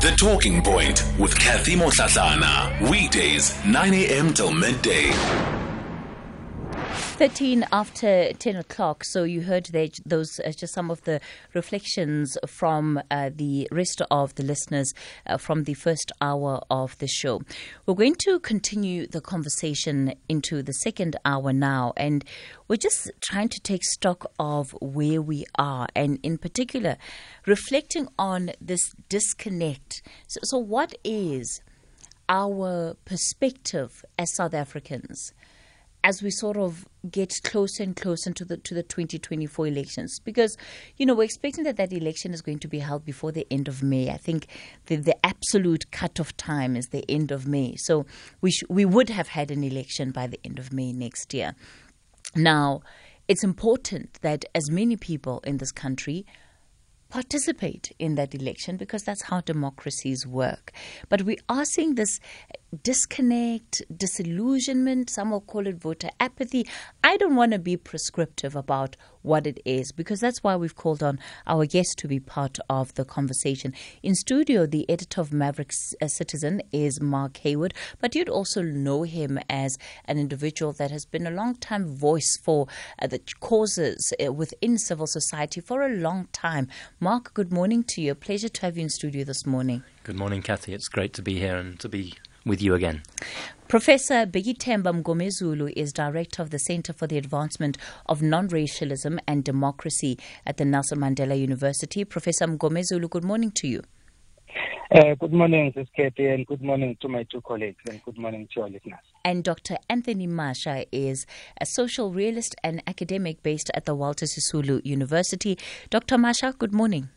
The Talking Point with Kathy Motlatlana. Weekdays, 9 a.m. till midday. 13 after 10 o'clock. So you heard there, those uh, just some of the reflections from uh, the rest of the listeners uh, from the first hour of the show. We're going to continue the conversation into the second hour now, and we're just trying to take stock of where we are, and in particular, reflecting on this disconnect. So, so what is our perspective as South Africans? As we sort of get closer and closer to the to the 2024 elections because you know we're expecting that that election is going to be held before the end of May. I think the the absolute cut-off time is the end of May. So we sh- we would have had an election by the end of May next year. Now it's important that as many people in this country participate in that election because that's how democracies work. But we are seeing this disconnect, disillusionment, some will call it voter apathy. I don't want to be prescriptive about what it is because that's why we've called on our guest to be part of the conversation. In studio, the editor of Maverick uh, Citizen is Mark Heywood, but you'd also know him as an individual that has been a long time voice for uh, the causes uh, within civil society for a long time. Mark, good morning to you. A pleasure to have you in studio this morning. Good morning, Kathy. It's great to be here and to be with you again. Professor Bhekithemba Mngomezulu is director of the Center for the Advancement of Non-Racialism and Democracy at the Nelson Mandela University. Professor Mngomezulu, good morning to you. Uh, good morning, Ms. Katie, and good morning to my two colleagues, and good morning to our listeners. And Dr. Anthony Masha is a social realist and academic based at the Walter Sisulu University. Dr. Masha, good morning.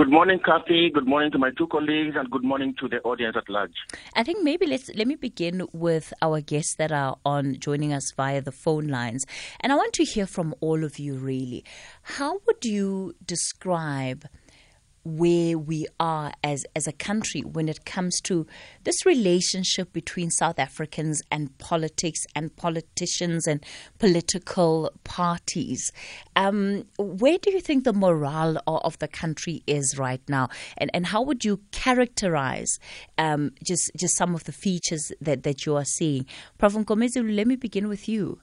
Good morning, Kathy. Good morning to my two colleagues, and good morning to the audience at large. I think maybe let's let me begin with our guests that are on joining us via the phone lines, and I want to hear from all of you. Really, how would you describe? Where we are as, as a country when it comes to this relationship between South Africans and politics and politicians and political parties. Um, where do you think the morale of the country is right now? And, and how would you characterize um, just, just some of the features that, that you are seeing? Prof. Mngomezulu, let me begin with you.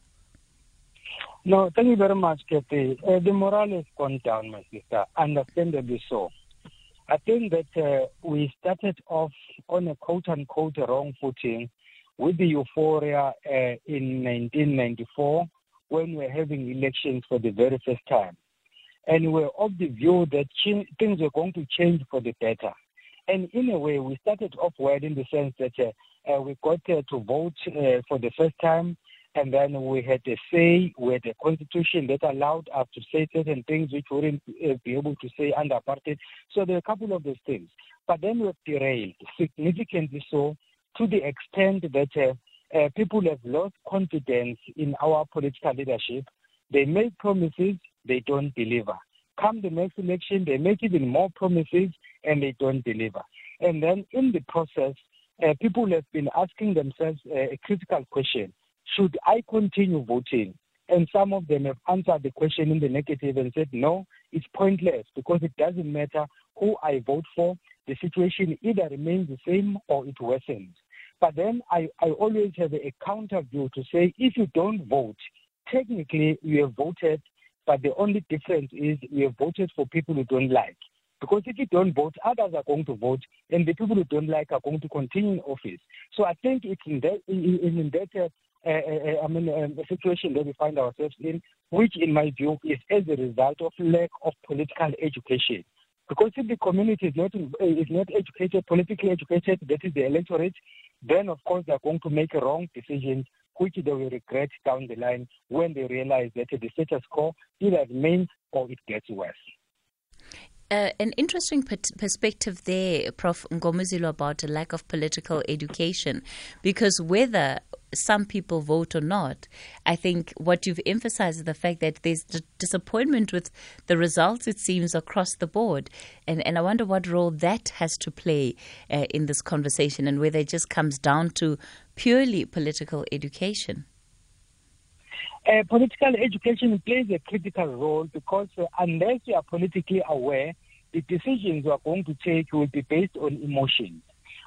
No, thank you very much, Kathy. Uh, the morale has gone down, my sister, understandably so. I think that uh, we started off on a quote unquote wrong footing with the euphoria uh, in 1994 when we were having elections for the very first time. And we were of the view that ch- things were going to change for the better. And in a way, we started off well in the sense that uh, uh we got uh, to vote uh, for the first time and then we had a say, we had a constitution that allowed us to say certain things which wouldn't uh, be able to say under apartheid. So there are a couple of those things. But then we've derailed, significantly so, to the extent that uh, uh, people have lost confidence in our political leadership. They make promises, they don't deliver. Come the next election, they make even more promises and they don't deliver. And then in the process, uh, people have been asking themselves uh, a critical question should I continue voting? And some of them have answered the question in the negative and said, no, it's pointless because it doesn't matter who I vote for. The situation either remains the same or it worsens. But then I, I always have a counter view to say if you don't vote, technically you have voted, but the only difference is you have voted for people you don't like. Because if you don't vote, others are going to vote, and the people who don't like are going to continue in office. So I think it's in that, in, in that uh, I mean, um, a situation that we find ourselves in, which, in my view, is as a result of lack of political education. Because if the community is not uh, is not educated, politically educated, that is the electorate, then of course they're going to make wrong decisions, which they will regret down the line when they realize that the status quo either remains or it gets worse. Uh, an interesting perspective there, Prof. Mngomezulu, about a lack of political education, because whether some people vote or not, I think what you've emphasized is the fact that there's disappointment with the results, it seems, across the board. And, and I wonder what role that has to play uh, in this conversation and whether it just comes down to purely political education. Uh, political education plays a critical role because uh, unless you are politically aware, the decisions you are going to take will be based on emotions.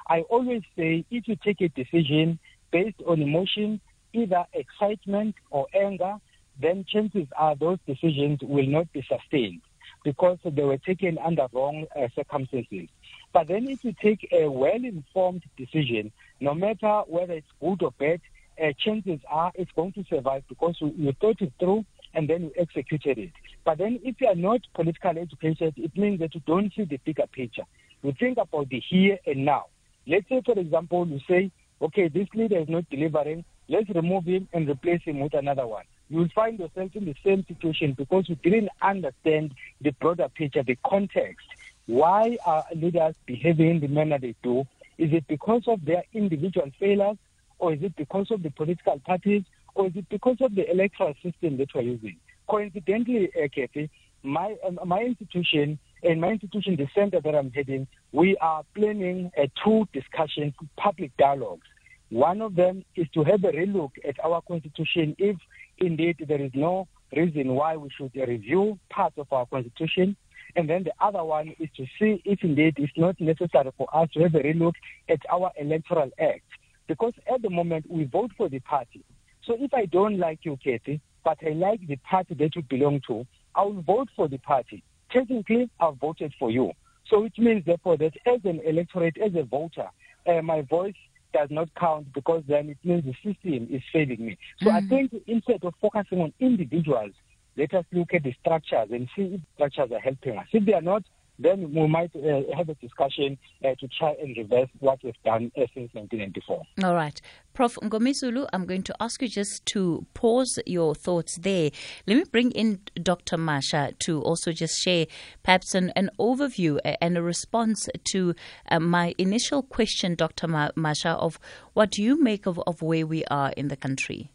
I always say if you take a decision based on emotion, either excitement or anger, then chances are those decisions will not be sustained because they were taken under wrong uh, circumstances. But then if you take a well-informed decision, no matter whether it's good or bad, uh, chances are it's going to survive because you, you thought it through and then you executed it. But then if you are not politically educated, it means that you don't see the bigger picture. You think about the here and now. Let's say, for example, you say, okay, this leader is not delivering, let's remove him and replace him with another one. You will find yourself in the same situation because you didn't understand the broader picture, the context. Why are leaders behaving the manner they do? Is it because of their individual failures, or is it because of the political parties, or is it because of the electoral system that we're using? Coincidentally, uh, Kathy, my um, my institution in my institution, the center that I'm heading, we are planning uh, two discussions, public dialogues. One of them is to have a relook at our constitution if indeed there is no reason why we should review parts of our constitution. And then the other one is to see if indeed it's not necessary for us to have a relook at our electoral act. Because at the moment we vote for the party. So if I don't like you, Katie, but I like the party that you belong to, I will vote for the party. Technically, I've voted for you. So it means, therefore, that as an electorate, as a voter, uh, my voice does not count because then it means the system is failing me. So mm. I think instead of focusing on individuals, let us look at the structures and see if structures are helping us. If they are not, then we might uh, have a discussion uh, to try and reverse what we've done uh, since 1994. All right. Prof. Mngomezulu, I'm going to ask you just to pause your thoughts there. Let me bring in Dr. Masha to also just share perhaps an, an overview and a response to uh, my initial question, Dr. Masha, of what do you make of, of where we are in the country?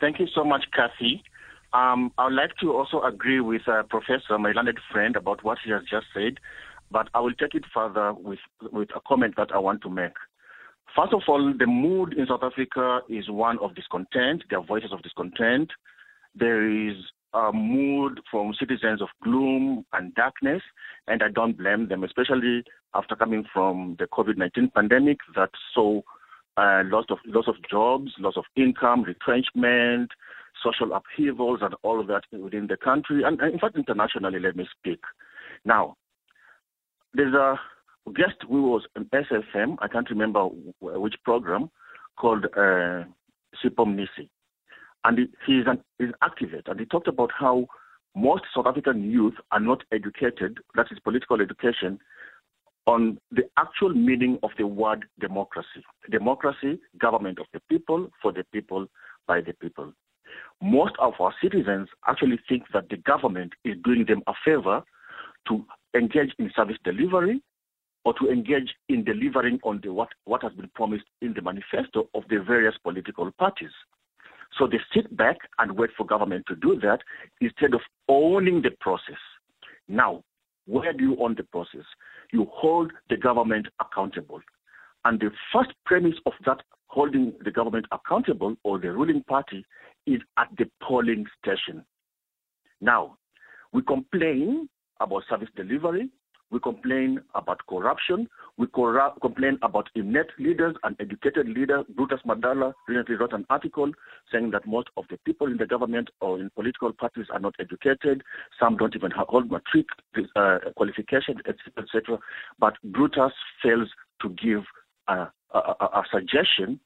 Thank you so much, Kathy. Um, I would like to also agree with uh, Professor, my learned friend, about what he has just said, but I will take it further with, with a comment that I want to make. First of all, the mood in South Africa is one of discontent. There are voices of discontent. There is a mood from citizens of gloom and darkness, and I don't blame them, especially after coming from the COVID-19 pandemic that saw uh, of loss of jobs, loss of income, retrenchment, social upheavals and all of that within the country and, in fact internationally, let me speak. Now, there's a guest who was an SAFM, I can't remember which program, called uh, Sipho Mnisi. And he, he's an he's activist, and he talked about how most South African youth are not educated, that is political education, on the actual meaning of the word democracy. Democracy, government of the people, for the people, by the people most of our citizens actually think that the government is doing them a favor to engage in service delivery or to engage in delivering on the what, what has been promised in the manifesto of the various political parties. So they sit back and wait for government to do that instead of owning the process. Now, where do you own the process? You hold the government accountable. And the first premise of that holding the government accountable or the ruling party is at the polling station. Now, we complain about service delivery, we complain about corruption, we complain about inept leaders and educated leaders. Brutus Malada recently wrote an article saying that most of the people in the government or in political parties are not educated. Some don't even hold matric uh, qualifications, etc., etc. But Brutus fails to give a, a, a suggestion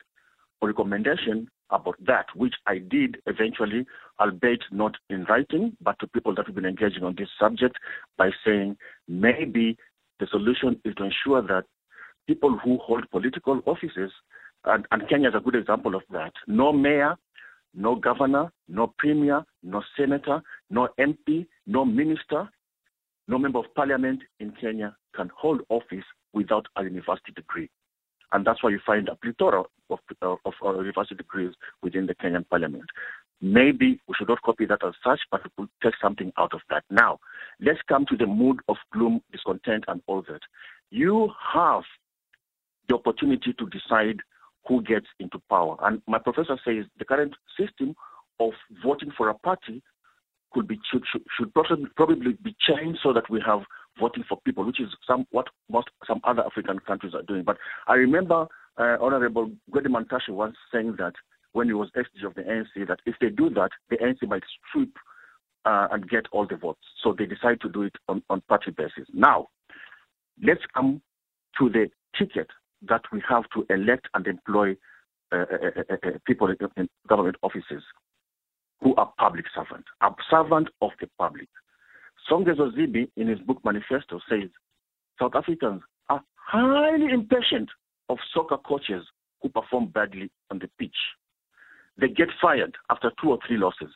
or recommendation about that, which I did eventually, albeit not in writing, but to people that have been engaging on this subject by saying maybe the solution is to ensure that people who hold political offices, and, and Kenya is a good example of that, no mayor, no governor, no premier, no senator, no MP, no minister, no member of parliament in Kenya can hold office without a university degree. And that's why you find a plethora of, of, of uh, university degrees within the Kenyan parliament. Maybe we should not copy that as such, but we could take something out of that. Now, let's come to the mood of gloom, discontent, and all that. You have the opportunity to decide who gets into power. And my professor says the current system of voting for a party could be should, should probably be changed so that we have voting for people, which is some what most some other African countries are doing. But I remember uh, Honorable Gwede Mantashe once saying that when he was SG of the ANC, that if they do that, the ANC might strip uh, and get all the votes. So they decide to do it on, on party basis. Now, let's come to the ticket that we have to elect and employ uh, uh, uh, uh people in government offices who are public servants, a servant of the public. Songezo Zibi, in his book Manifesto, says South Africans are highly impatient of soccer coaches who perform badly on the pitch. They get fired after two or three losses.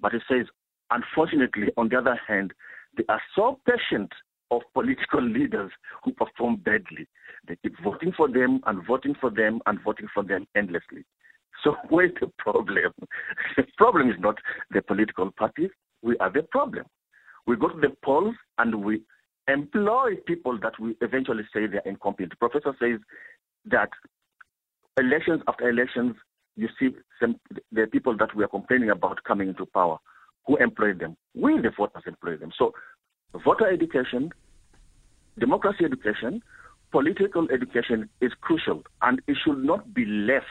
But he says, unfortunately, on the other hand, they are so patient of political leaders who perform badly. They keep voting for them and voting for them and voting for them endlessly. So where's the problem? the problem is not the political parties. We are the problem. We go to the polls and we employ people that we eventually say they're incompetent. The professor says that elections after elections, you see some, the people that we are complaining about coming into power. Who employ them? We, the voters, employ them. So, voter education, democracy education, political education is crucial, and it should not be left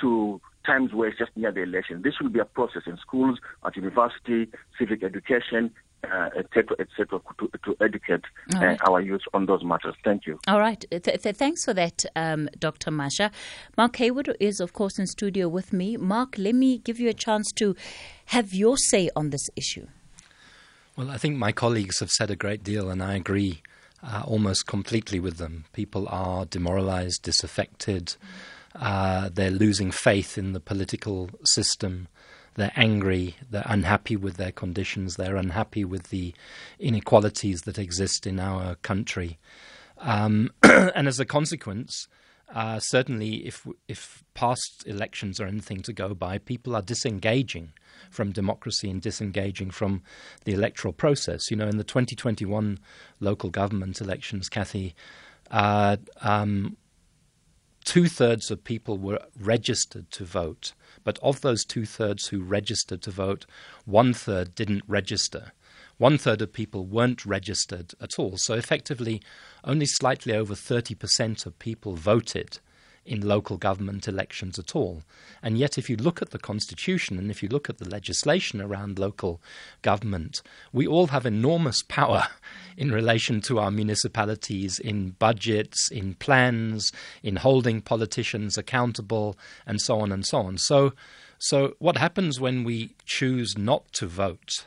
to times where it's just near the election. This will be a process in schools, at university, civic education, uh, etc., etc., to, to educate uh, right. our youth on those matters. Thank you. All right. Th- th- thanks for that, um, Dr. Masha. Mark Heywood is, of course, in studio with me. Mark, let me give you a chance to have your say on this issue. Well, I think my colleagues have said a great deal, and I agree uh, almost completely with them. People are demoralized, disaffected, uh, they're losing faith in the political system they're angry, they're unhappy with their conditions, they're unhappy with the inequalities that exist in our country. Um, and as a consequence, uh, certainly if if past elections are anything to go by, people are disengaging from democracy and disengaging from the electoral process. You know, in the 2021 local government elections, Kathy, uh, um, two thirds of people were registered to vote. But of those two thirds who registered to vote, one third didn't register. One third of people weren't registered at all. So effectively, only slightly over 30% of people voted in local government elections at all. And yet, if you look at the constitution and if you look at the legislation around local government, we all have enormous power in relation to our municipalities in budgets, in plans, in holding politicians accountable, and so on and so on. So, so what happens when we choose not to vote?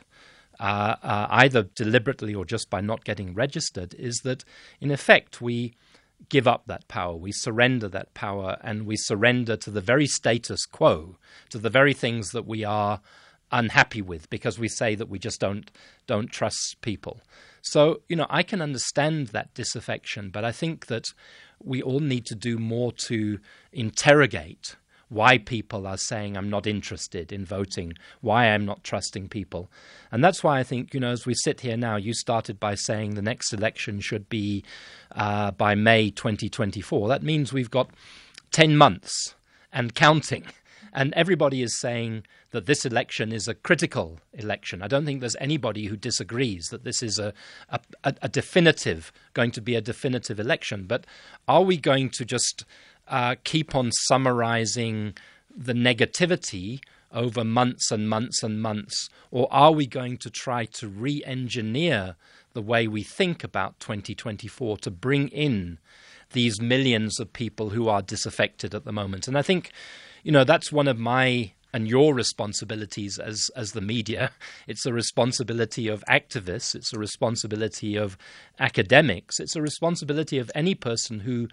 Uh, uh, either deliberately or just by not getting registered, is that in effect we give up that power, we surrender that power, and we surrender to the very status quo, to the very things that we are unhappy with because we say that we just don't don't trust people. So, you know, I can understand that disaffection, but I think that we all need to do more to interrogate why people are saying I'm not interested in voting, why I'm not trusting people. And that's why I think, you know, as we sit here now, you started by saying the next election should be uh, by May 2024. That means we've got 10 months and counting. And everybody is saying that this election is a critical election. I don't think there's anybody who disagrees that this is a, a, a definitive, going to be a definitive election. But are we going to just uh, keep on summarizing the negativity over months and months and months? Or are we going to try to re engineer the way we think about 2024 to bring in these millions of people who are disaffected at the moment? And I think, you know, that's one of my and your responsibilities as as the media. It's a responsibility of activists. It's a responsibility of academics. It's a responsibility of any person who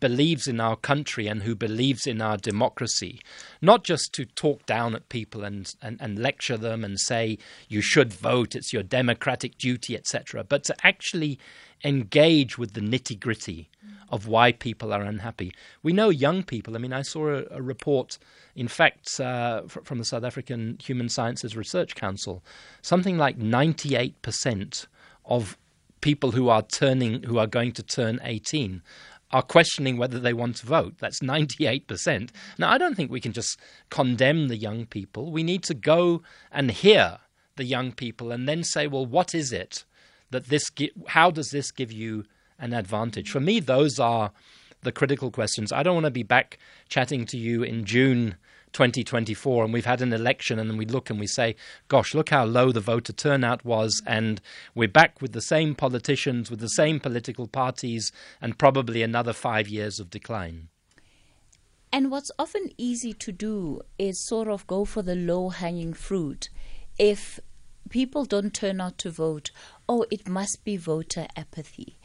believes in our country and who believes in our democracy, not just to talk down at people and, and, and lecture them and say you should vote, it's your democratic duty, etc., but to actually engage with the nitty gritty of why people are unhappy. We know young people. I mean, I saw a, a report, in fact, uh, from the South African Human Sciences Research Council, something like 98% of people who are turning who are going to turn 18 are questioning whether they want to vote. That's 98%. Now, I don't think we can just condemn the young people. We need to go and hear the young people and then say, well, what is it that this gi- how does this give you an advantage? For me, those are the critical questions. I don't want to be back chatting to you in June 2024 and we've had an election and then we look and we say, gosh, look how low the voter turnout was and we're back with the same politicians, with the same political parties and probably another five years of decline. And what's often easy to do is sort of go for the low hanging fruit. If people don't turn out to vote, oh, it must be voter apathy.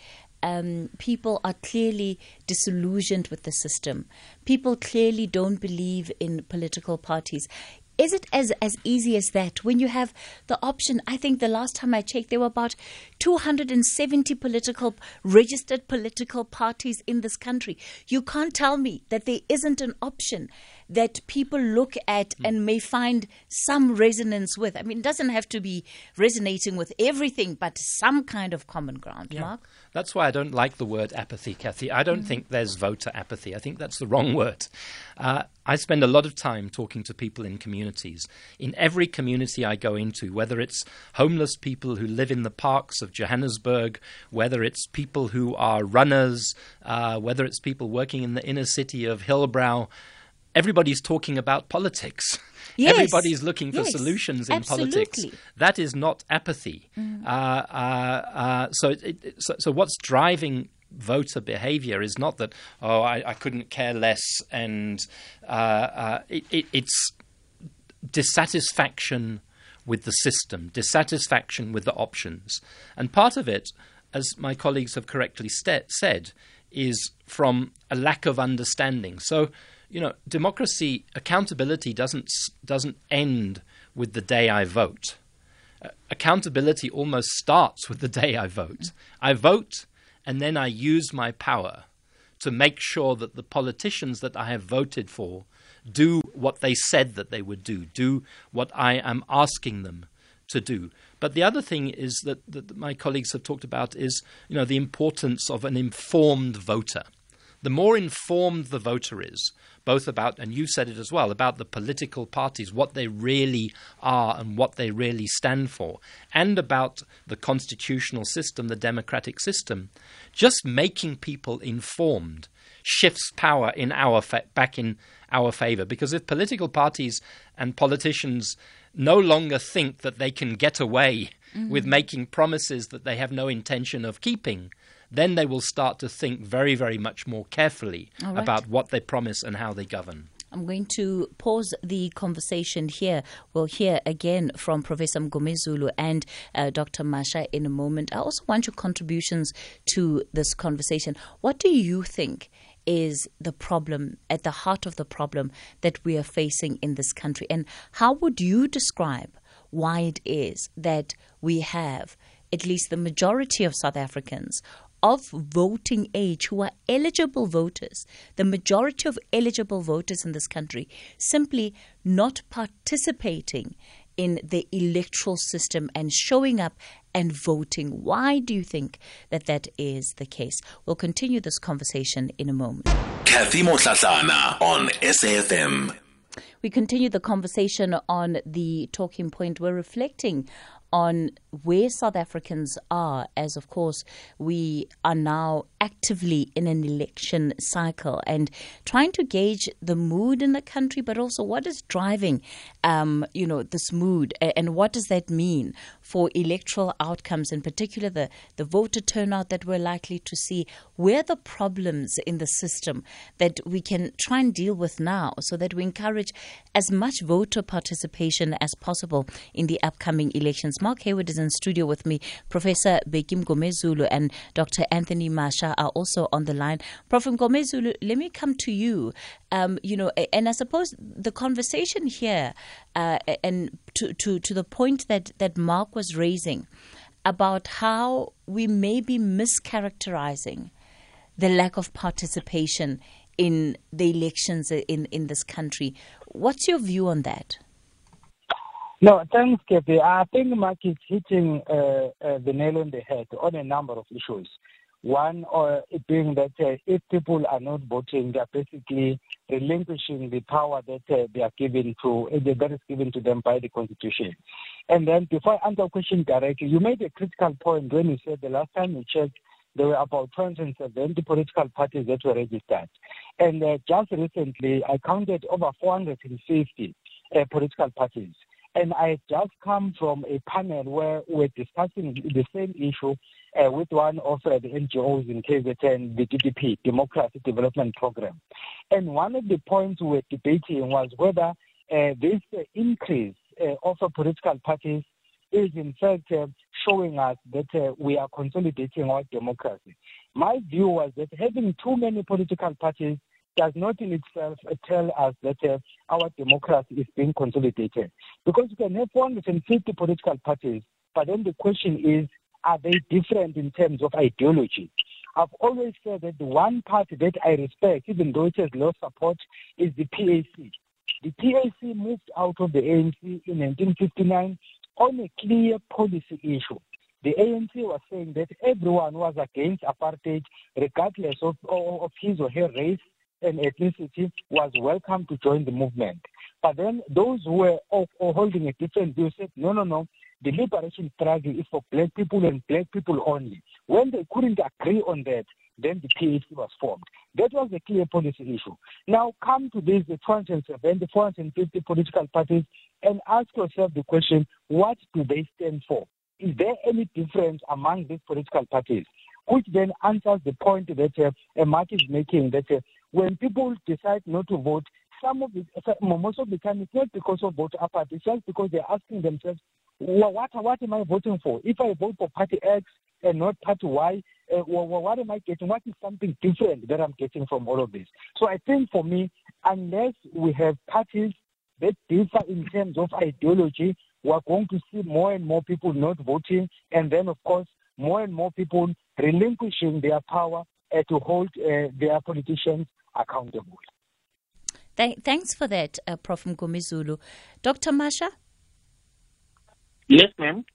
Um, people are clearly disillusioned with the system. People clearly don't believe in political parties. Is it as, as easy as that? When you have the option, I think the last time I checked, there were about 270 political registered political parties in this country. You can't tell me that there isn't an option that people look at mm. and may find some resonance with. I mean, it doesn't have to be resonating with everything, but some kind of common ground. Yeah. Mark? That's why I don't like the word apathy, Kathy. I don't mm. think there's voter apathy. I think that's the wrong word. Uh, I spend a lot of time talking to people in communities. In every community I go into, whether it's homeless people who live in the parks of Johannesburg, whether it's people who are runners, uh, whether it's people working in the inner city of Hillbrow, everybody's talking about politics. Yes. Everybody's looking for yes. solutions in Absolutely. politics. That is not apathy. Mm. Uh, uh, uh, so, it, so, so, what's driving voter behavior is not that oh I, I couldn't care less, and uh, uh, it, it, it's dissatisfaction with the system, dissatisfaction with the options, and part of it, as my colleagues have correctly st- said, is from a lack of understanding. So you know, democracy accountability doesn't doesn't end with the day I vote. Uh, accountability almost starts with the day I vote. I vote, and then I use my power to make sure that the politicians that I have voted for do what they said that they would do, do what I am asking them to do. But the other thing is that, that my colleagues have talked about is, you know, the importance of an informed voter. The more informed the voter is, both about, and you said it as well, about the political parties, what they really are and what they really stand for, and about the constitutional system, the democratic system, just making people informed shifts power in our fa- back in our favor. Because if political parties and politicians no longer think that they can get away mm-hmm. with making promises that they have no intention of keeping, then they will start to think very, very much more carefully right. about what they promise and how they govern. I'm going to pause the conversation here. We'll hear again from Professor Mngomezulu and uh, Dr. Masha in a moment. I also want your contributions to this conversation. What do you think is the problem, at the heart of the problem that we are facing in this country? And how would you describe why it is that we have at least the majority of South Africans of voting age who are eligible voters, the majority of eligible voters in this country, simply not participating in the electoral system and showing up and voting. Why do you think that that is the case? We'll continue this conversation in a moment. Kathy Motlatlana on SAFM. We continue the conversation on the talking point. We're reflecting on where South Africans are, as of course we are now actively in an election cycle and trying to gauge the mood in the country, but also what is driving, um, you know, this mood and what does that mean for electoral outcomes, in particular the, the voter turnout that we're likely to see. Where the problems in the system that we can try and deal with now so that we encourage as much voter participation as possible in the upcoming elections. Mark Heywood is in studio with me. Professor Bheki Mngomezulu and Dr. Anthony Masha are also on the line. Prof. Mngomezulu, let me come to you. Um, you know, and I suppose the conversation here, uh, and to, to, to the point that, that Mark was raising about how we may be mischaracterizing the lack of participation in the elections in, in this country. What's your view on that? No, thanks, Kathy. I think Mark is hitting uh, uh, the nail on the head on a number of issues. One uh, being that uh, if people are not voting, they are basically relinquishing the power that uh, they are given to, uh, that is given to them by the Constitution. And then before I answer the question directly, you made a critical point when you said the last time you checked, there were about 270 political parties that were registered. And uh, just recently, I counted over 450 uh, political parties. And I just come from a panel where we're discussing the same issue uh, with one of uh, the NGOs in KZN, the DDP, Democracy Development Program. And one of the points we were debating was whether uh, this increase uh, of political parties is in fact uh, showing us that uh, we are consolidating our democracy. My view was that having too many political parties does not in itself tell us that uh, our democracy is being consolidated. Because you can have 450 political parties, but then the question is, are they different in terms of ideology? I've always said that the one party that I respect, even though it has lost support, is the PAC. The PAC moved out of the ANC in 1959 on a clear policy issue. The ANC was saying that everyone was against apartheid, regardless of, of his or her race, and ethnicity was welcome to join the movement. But then those who were of, or holding a different view said, no, no, no, the liberation struggle is for black people and black people only. When they couldn't agree on that, then the PAC was formed. That was a clear policy issue. Now come to this, the 207, the 450 political parties, and ask yourself the question, what do they stand for? Is there any difference among these political parties? Which then answers the point that uh, Mark is making that uh, when people decide not to vote, some of the, most of the time it's not because of vote apart, it's just because they're asking themselves, well, what, what am I voting for? If I vote for party X and not party Y, uh, well, what am I getting? What is something different that I'm getting from all of this? So I think for me, unless we have parties that differ in terms of ideology, we're going to see more and more people not voting, and then, of course, more and more people relinquishing their power uh, to hold uh, their politicians accountable. Th- thanks for that, uh, Prof. Mngomezulu. Dr. Masha? Yes, ma'am.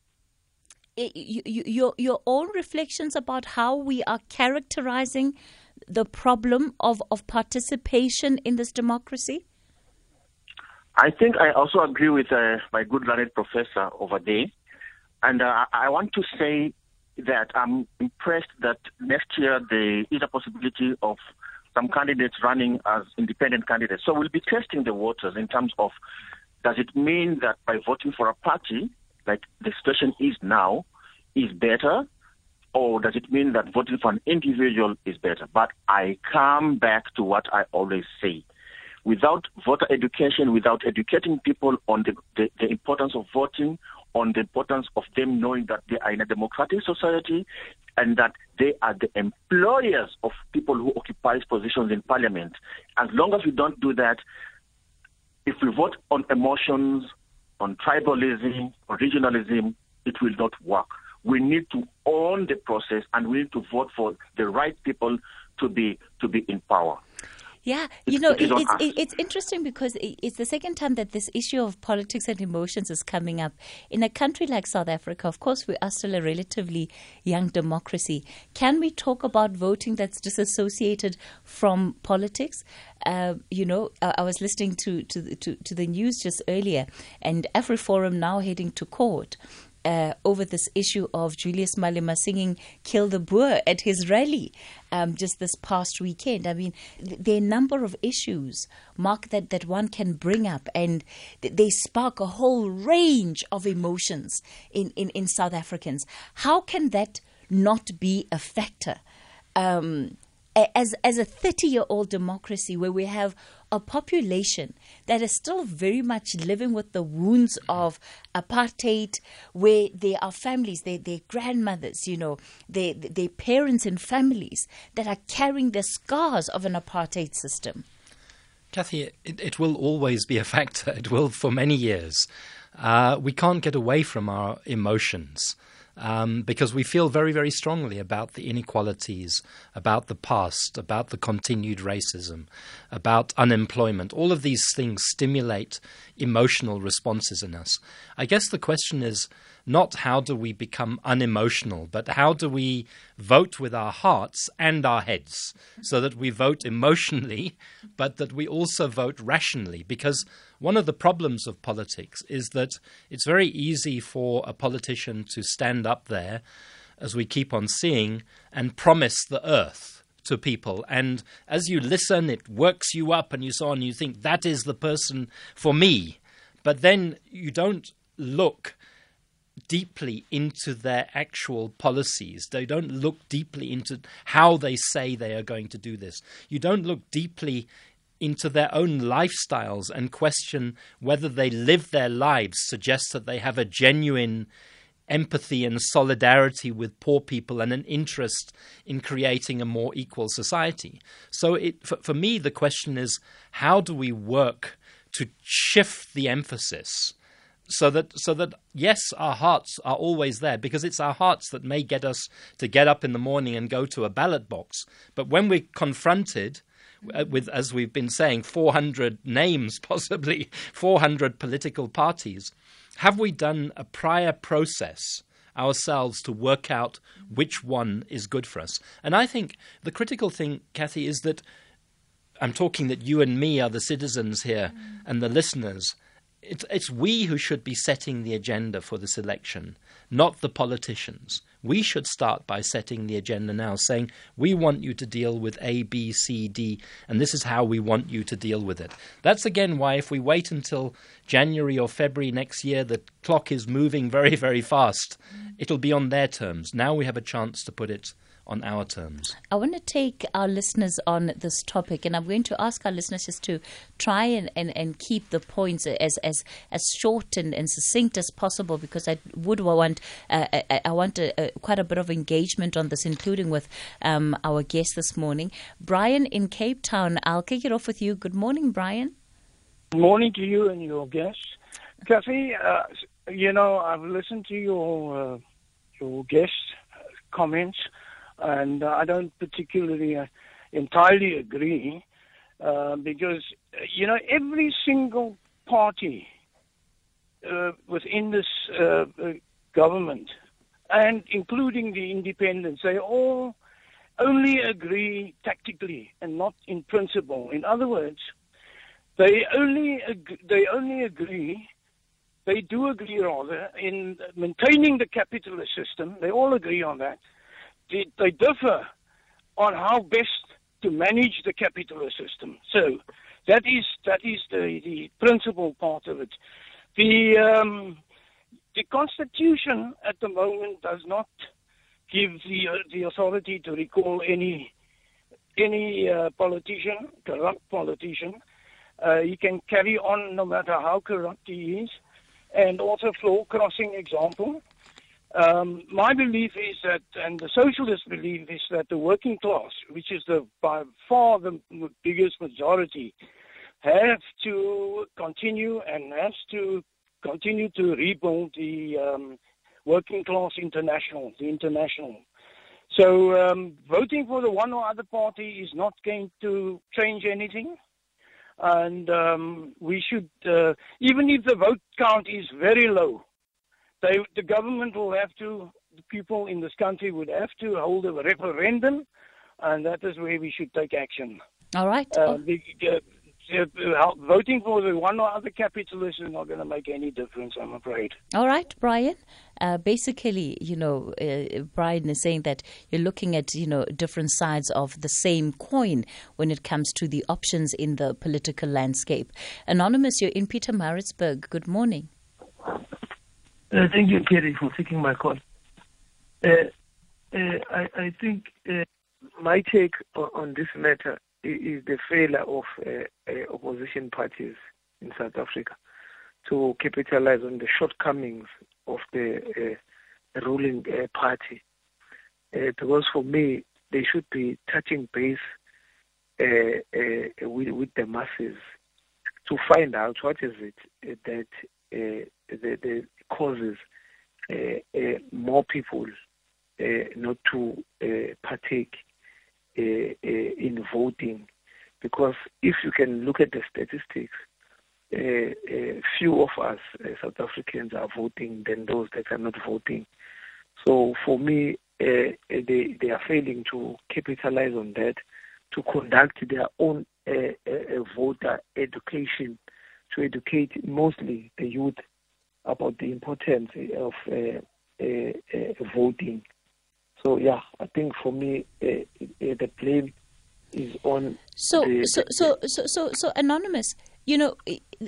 You, you, your, your own reflections about how we are characterizing the problem of, of participation in this democracy? I think I also agree with uh, my good learned professor over there. And uh, I want to say that I'm impressed that next year there is a possibility of some candidates running as independent candidates. So we'll be testing the waters in terms of does it mean that by voting for a party, like the situation is now, is better? Or does it mean that voting for an individual is better? But I come back to what I always say. Without voter education, without educating people on the, the, the importance of voting, on the importance of them knowing that they are in a democratic society and that they are the employers of people who occupy positions in parliament. As long as we don't do that, if we vote on emotions, on tribalism, on regionalism, it will not work. We need to own the process and we need to vote for the right people to be to be in power. Yeah, you know, it, it's, it's interesting because it's the second time that this issue of politics and emotions is coming up. In a country like South Africa, of course, we are still a relatively young democracy. Can we talk about voting that's disassociated from politics? Uh, you know, I was listening to, to, to, to the news just earlier, and AfriForum now heading to court uh, over this issue of Julius Malema singing Kill the Boer at his rally um, just this past weekend. I mean, th- there are a number of issues, Mark, that, that one can bring up, and th- they spark a whole range of emotions in, in, in South Africans. How can that not be a factor? Um, as as a 30 year old democracy where we have a population that is still very much living with the wounds of apartheid, where there are families, their, their grandmothers, you know, their, their parents and families that are carrying the scars of an apartheid system. Kathy, it, it will always be a factor. It will for many years. Uh, we can't get away from our emotions um, because we feel very, very strongly about the inequalities, about the past, about the continued racism, about unemployment. All of these things stimulate emotional responses in us. I guess the question is not how do we become unemotional, but how do we vote with our hearts and our heads so that we vote emotionally, but that we also vote rationally. Because one of the problems of politics is that it's very easy for a politician to stand up there, as we keep on seeing, and promise the earth to people. And as you listen, it works you up and you so on. You think that is the person for me. But then you don't look deeply into their actual policies. They don't look deeply into how they say they are going to do this. You don't look deeply into their own lifestyles and question whether they live their lives suggests that they have a genuine empathy and solidarity with poor people and an interest in creating a more equal society. So, it, for, for me, the question is how do we work to shift the emphasis? So that so that yes our hearts are always there because it's our hearts that may get us to get up in the morning and go to a ballot box. But when we're confronted uh, with as we've been saying 400 names possibly 400 political parties have we done a prior process ourselves to work out which one is good for us? And i think the critical thing kathy is that i'm talking that you and me are the citizens here and the listeners it's, it's we who should be setting the agenda for this election, not the politicians. We should start by setting the agenda now, saying, we want you to deal with A, B, C, D, and this is how we want you to deal with it. That's again why, if we wait until January or February next year, the clock is moving very, very fast. It'll be on their terms. Now we have a chance to put it on our terms. I want to take our listeners on this topic, and I'm going to ask our listeners just to try and, and, and keep the points as as as short and, and succinct as possible, because I would want uh, I, I, want a, a, quite a bit of engagement on this, including with um, our guest this morning, Brian in Cape Town. I'll kick it off with you. Good morning, Brian. Good morning to you and your guests, Kathy. Uh, you know, I've listened to your uh, your guest comments and uh, I don't particularly uh, entirely agree uh, because you know every single party within this government, and including the independents, they all only agree tactically and not in principle. In other words, they only ag- they only agree. They do agree, rather, in maintaining the capitalist system. They all agree on that they, they differ on how best to manage the capitalist system. So that is that is the, the principal part of it. The um, the constitution at the moment does not give the uh, the authority to recall any any uh, politician, corrupt politician. Uh, he can carry on no matter how corrupt he is, and also floor crossing example. Um, my belief is that, and the socialist belief is that the working class, which is the by far the biggest majority, have to continue and has to continue to rebuild the um, working class international, the international. So um, voting for the one or other party is not going to change anything. And um, we should, uh, even if the vote count is very low, they, the government will have to, the people in this country would have to hold a referendum, and that is where we should take action. All right. Uh, the, uh, voting for the one or other capitalist is not going to make any difference, I'm afraid. All right, Brian. Uh, basically, you know, uh, Brian is saying that you're looking at, you know, different sides of the same coin when it comes to the options in the political landscape. Anonymous, you're in Pietermaritzburg. Good morning. Uh, thank you, Kerry, for taking my call. Uh, uh, I, I, think uh, my take on, this matter is the failure of uh, uh, opposition parties in South Africa to capitalize on the shortcomings of the ruling party. because for me, they should be touching base with, with, the masses to find out what is it that the, the causes uh, uh, more people uh, not to partake in voting. Because if you can look at the statistics, uh, uh, few of us uh, South Africans are voting than those that are not voting. So for me, they they are failing to capitalize on that, to conduct their own voter education, to educate mostly the youth about the importance of uh, uh, uh, voting. So yeah, I think for me, the blame is on. So the, so, so so so so anonymous. You know,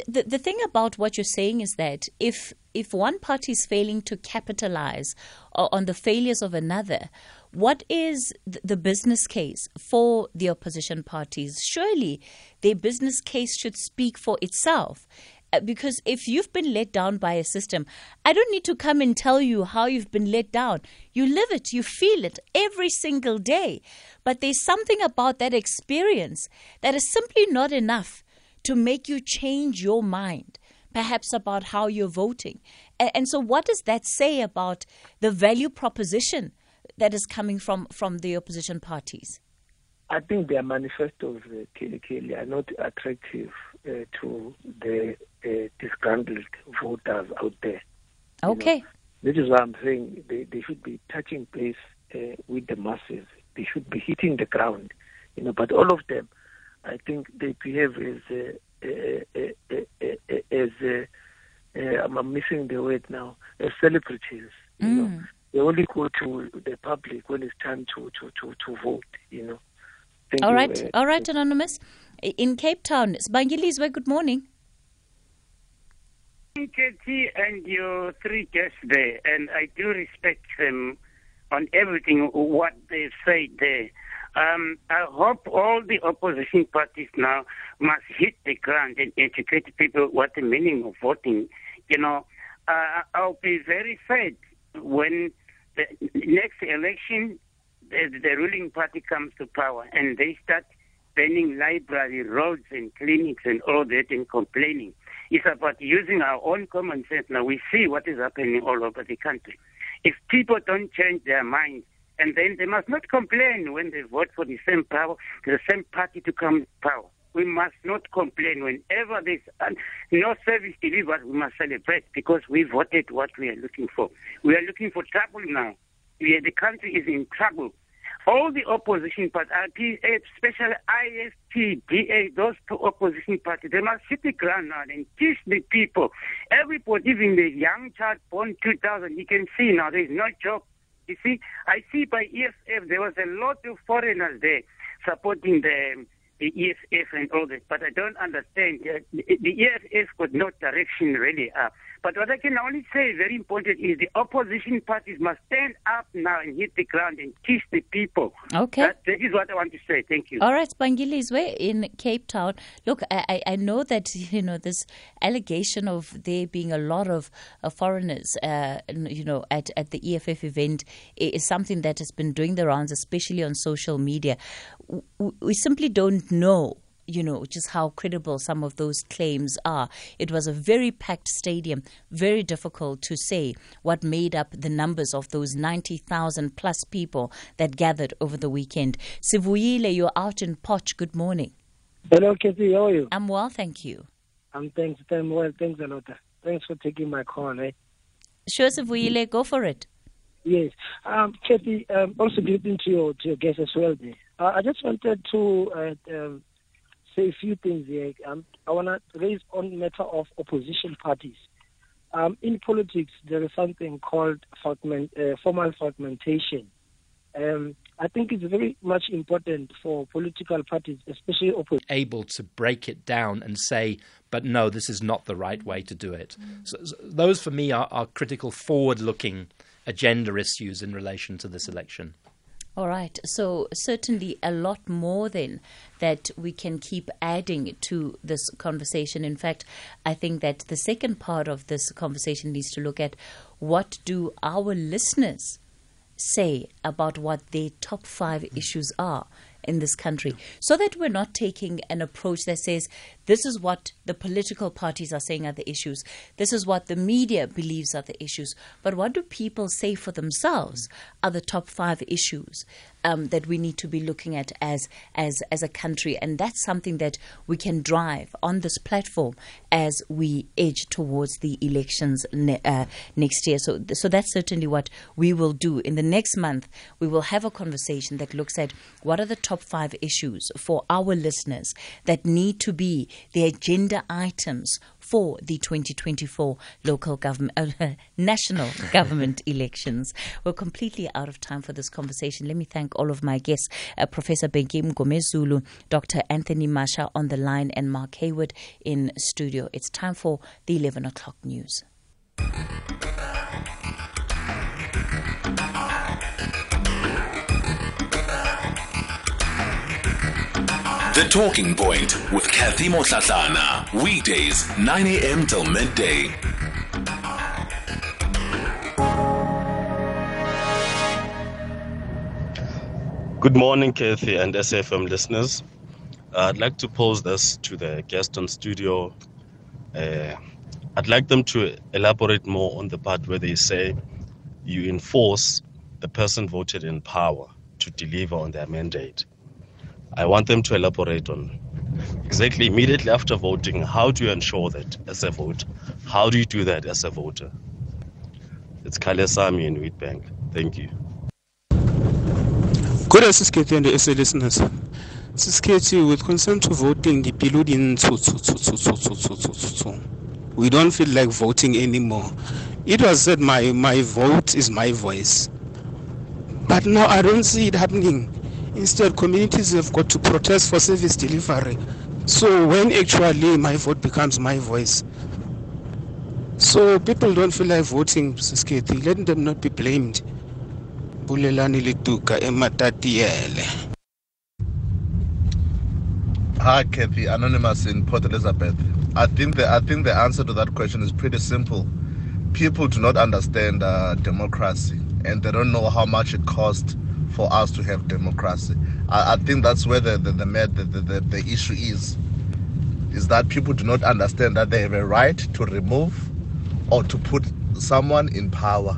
the the thing about what you're saying is that if if one party is failing to capitalize on the failures of another, what is the business case for the opposition parties? Surely their business case should speak for itself. Uh, because if you've been let down by a system, I don't need to come and tell you how you've been let down. You live it, you feel it every single day. But there's something about that experience that is simply not enough to make you change your mind, perhaps about how you're voting. And, so, what does that say about the value proposition that is coming from, from the opposition parties? I think their manifestos, uh, Kelly, are not attractive uh, to the uh, disgruntled voters out there. Okay. Know, this is why I'm saying they, they should be touching base uh, with the masses. They should be hitting the ground. You know, but all of them, I think they behave as uh, uh, as I'm missing the word now as celebrities. You mm. know, they only go to the public when it's time to to to, to vote. You know. Thank all you, right, all right, anonymous. In Cape Town, Sibangilizwe, good morning. Katie and your three guests there, and I do respect them on everything what they say there. Um, I hope all the opposition parties now must hit the ground and educate people what the meaning of voting. You know, uh, I'll be very sad when the next election the, the ruling party comes to power and they start banning library, roads and clinics and all that and complaining. It's about using our own common sense. Now we see what is happening all over the country. If people don't change their minds, and then they must not complain when they vote for the same power, the same party to come to power. We must not complain whenever there's no service delivered. We must celebrate because we voted what we are looking for. We are looking for trouble now. We, the country is in trouble. All the opposition parties, especially IFP, DA, those two opposition parties, they must sit the ground now and teach the people. Everybody, even the young child born 2000, you can see now there's no job you see, I see by EFF there was a lot of foreigners there supporting the the and all this, but I don't understand. Uh, the EFF got no direction really. Uh, but what I can only say, very important, is the opposition parties must stand up now and hit the ground and kiss the people. Okay. That, that is what I want to say. Thank you. All right, Sibangilizwe in Cape Town. Look, I, I know that, you know, this allegation of there being a lot of uh, foreigners, uh, you know, at, at the EFF event is something that has been doing the rounds, especially on social media. We simply don't know you know, just how credible some of those claims are. It was a very packed stadium, very difficult to say what made up the numbers of those 90,000 plus people that gathered over the weekend. Sivuyile, you're out in Potch. Good morning. Hello, Kathy. How are you? I'm well, thank you. I'm thanks. I'm well. Thanks a lot. Thanks for taking my call. Eh? Sure, Sivuyile, go for it. Yes. Um, Kathy, um, also greeting to your, to your guest as well. Uh, I just wanted to uh, um, say a few things here. Um, I want to raise on matter of opposition parties. Um, in politics, there is something called fragment, uh, formal fragmentation. Um, I think it's very much important for political parties, especially opposition, able to break it down and say, "But no, this is not the right way to do it." Mm. So, so those, for me, are, are critical, forward-looking agenda issues in relation to this election. All right. So, certainly a lot more then that we can keep adding to this conversation. In fact, I think that the second part of this conversation needs to look at what do our listeners say about what their top five issues are in this country so that we're not taking an approach that says this is what the political parties are saying are the issues, this is what the media believes are the issues, but what do people say for themselves are the top five issues um, that we need to be looking at as as as a country, and that's something that we can drive on this platform as we edge towards the elections ne- uh, next year. So, so that's certainly what we will do in the next month. We will have a conversation that looks at what are the top five issues for our listeners that need to be the agenda items for the 2024 local government, uh, national government elections. We're completely out of time for this conversation. Let me thank all of my guests, uh, Professor Bheki Mngomezulu, Dr. Anthony Masha on the line, and Mark Heywood in studio. It's time for the 11 o'clock news. The Talking Point with Kathy Motlatlana. Weekdays, 9 a.m. till midday. Good morning, Kathy and SAFM listeners. I'd like to pose this to the guest on studio. Uh, I'd like them to elaborate more on the part where they say you enforce the person voted in power to deliver on their mandate. I want them to elaborate on exactly immediately after voting, how do you ensure that as a voter? How do you do that as a voter? It's Kale Sami in Wheatbank. Thank you. Good Sisketi and the SA listeners. Sisketi, with concern to voting, the Piludin we don't feel like voting anymore. It was said my, my vote is my voice. But now I don't see it happening. Instead, communities have got to protest for service delivery. So when actually my vote becomes my voice. So people don't feel like voting, Sisketi. Let them not be blamed. Bulelani Lituka Ematatiele. Hi, Kathy. Anonymous in Port Elizabeth. I think the I think the answer to that question is pretty simple. People do not understand uh, democracy, and they don't know how much it costs for us to have democracy. I, I think that's where the the, the, the, the, the issue is. Is that people do not understand that they have a right to remove or to put someone in power.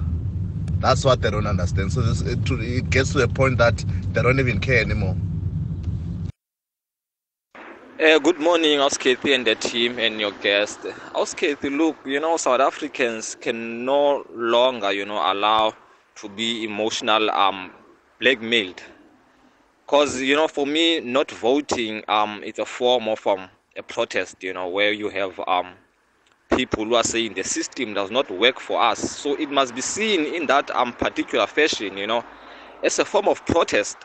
That's what they don't understand. So this, it, it gets to a point that they don't even care anymore. Uh, good morning, Auskathy and the team and your guest. Auskathy, look, you know, South Africans can no longer, you know, allow to be emotional um, blackmailed. Because, you know, for me, not voting um, is a form of um, a protest, you know, where you have um, people who are saying the system does not work for us. So it must be seen in that um, particular fashion, you know, as a form of protest.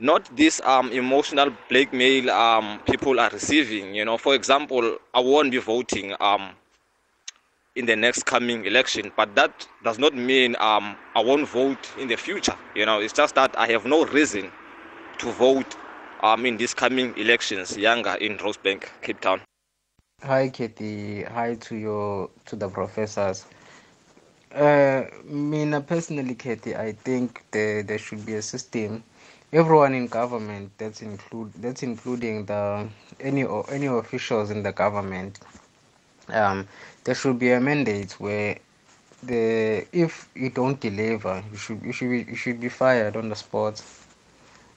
Not this um, emotional blackmail um, people are receiving. You know, for example, I won't be voting um, in the next coming election. But that does not mean um, I won't vote in the future. You know, it's just that I have no reason to vote um, in these coming elections. Younger in Rosebank, Cape Town. Hi, Katie. Hi to your to the professors. Uh, me personally, Katie, I think there there should be a system. Everyone in government, that's include that's including the any any officials in the government. Um, there should be a mandate where the if you don't deliver, you should you should be, you should be fired on the spot.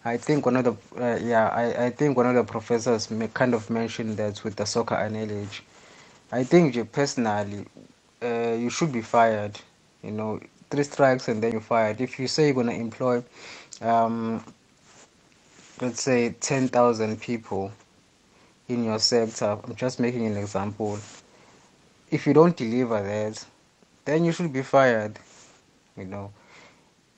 I think one of the uh, yeah I, I think one of the professors may kind of mentioned that with the soccer analogy. I think you personally uh, you should be fired. You know, three strikes and then you're fired. If you say you're gonna employ, um, let's say ten thousand people in your sector. I'm just making an example if you don't deliver that, then you should be fired. You know,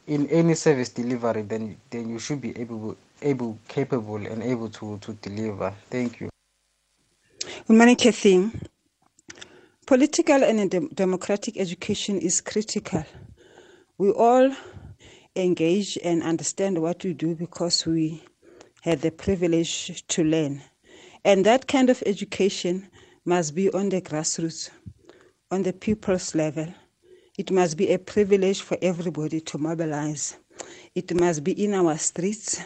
in any service delivery, then then you should be able, able, capable, and able to to deliver. Thank you. Good morning, Kathy. Political and de- democratic education is critical. We all engage and understand what we do because we have the privilege to learn. And that kind of education must be on the grassroots, on the people's level. It must be a privilege for everybody to mobilize. It must be in our streets,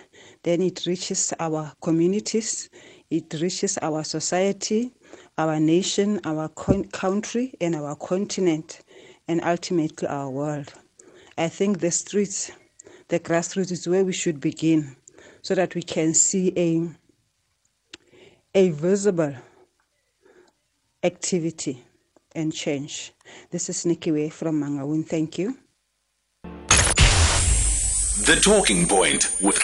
then it reaches our communities, it reaches our society, our nation, our country, and our continent, and ultimately our world. I think the streets, the grassroots is where we should begin so that we can see a, a visible activity and change. This is Nikki Way from Mangaung. Thank you. The Talking Point with